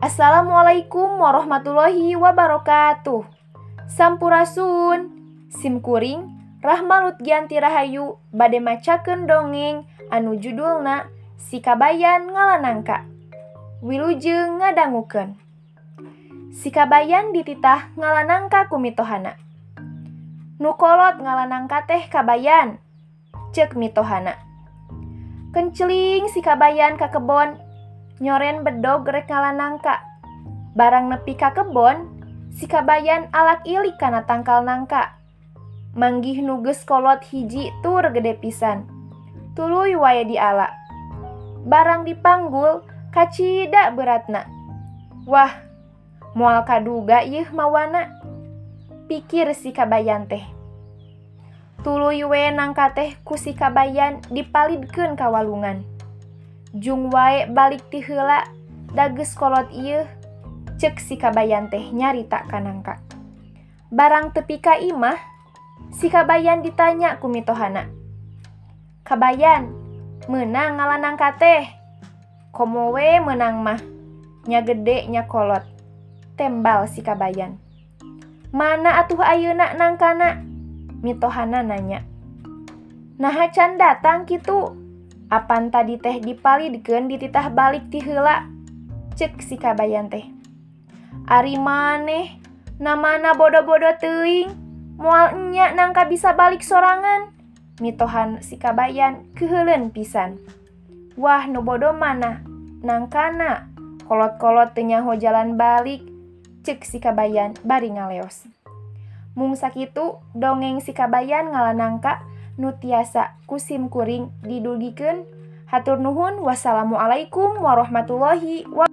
Assalamualaikum warahmatullahi wabarakatuh. Sampurasun, simkuring, Rahma Lutgianti Rahayu, bade macakeun dongeng anu judulna Sikabayan ngalanangka. Wilujeng ngadangukeun. Sikabayan dititah ngalanangka kumitohana. Nukolot ngalanangka teh kabayan, cek mitohana. Kenceling sikabayan ka kebon nyoren bedog rekala nangka barang nepi ka kebon si kabayan alak ilik kana tangkal nangka. Manggih nuges kolot hiji tur gede pisan. Tuluy waya diala. Barang dipanggul kacida beratna. Wah mual kaduga yeuh mawana. Pikir si kabayan teh. Tuluy we nangka teh ku si kabayan dipalidkeun ka walungan. Jung wae balik ti heula dages kolot ieu cek si kabayan teh nyarita kanangka. Barang tepi ka imah, si kabayan ditanya ku mitohana. Kabayan, menang ngalanang teh. Komo we menang mah, nya gede nya kolot. Tembal si kabayan. Mana atuh ayeuna nangkana? Mitohana nanya. Nah can datang kitu, Apan tadi teh dipalidken dititah balik tihela cek si kabayan teh. Ari maneh namana bodoh-bodo teing mualnya nangka bisa balik sorangan? Mitohan si kabayan kehelen pisan. Wah nu bodoh mana? Nangkana kolot-kolot tenyaho jalan balik. Cek si kabayan bari ngaleos. Mung sakitu dongeng si kabayan ngalanangka nutiasa kusim kuring didugiken hatur Nuhun. Wassalamualaikum warahmatullahi wabarakatuh.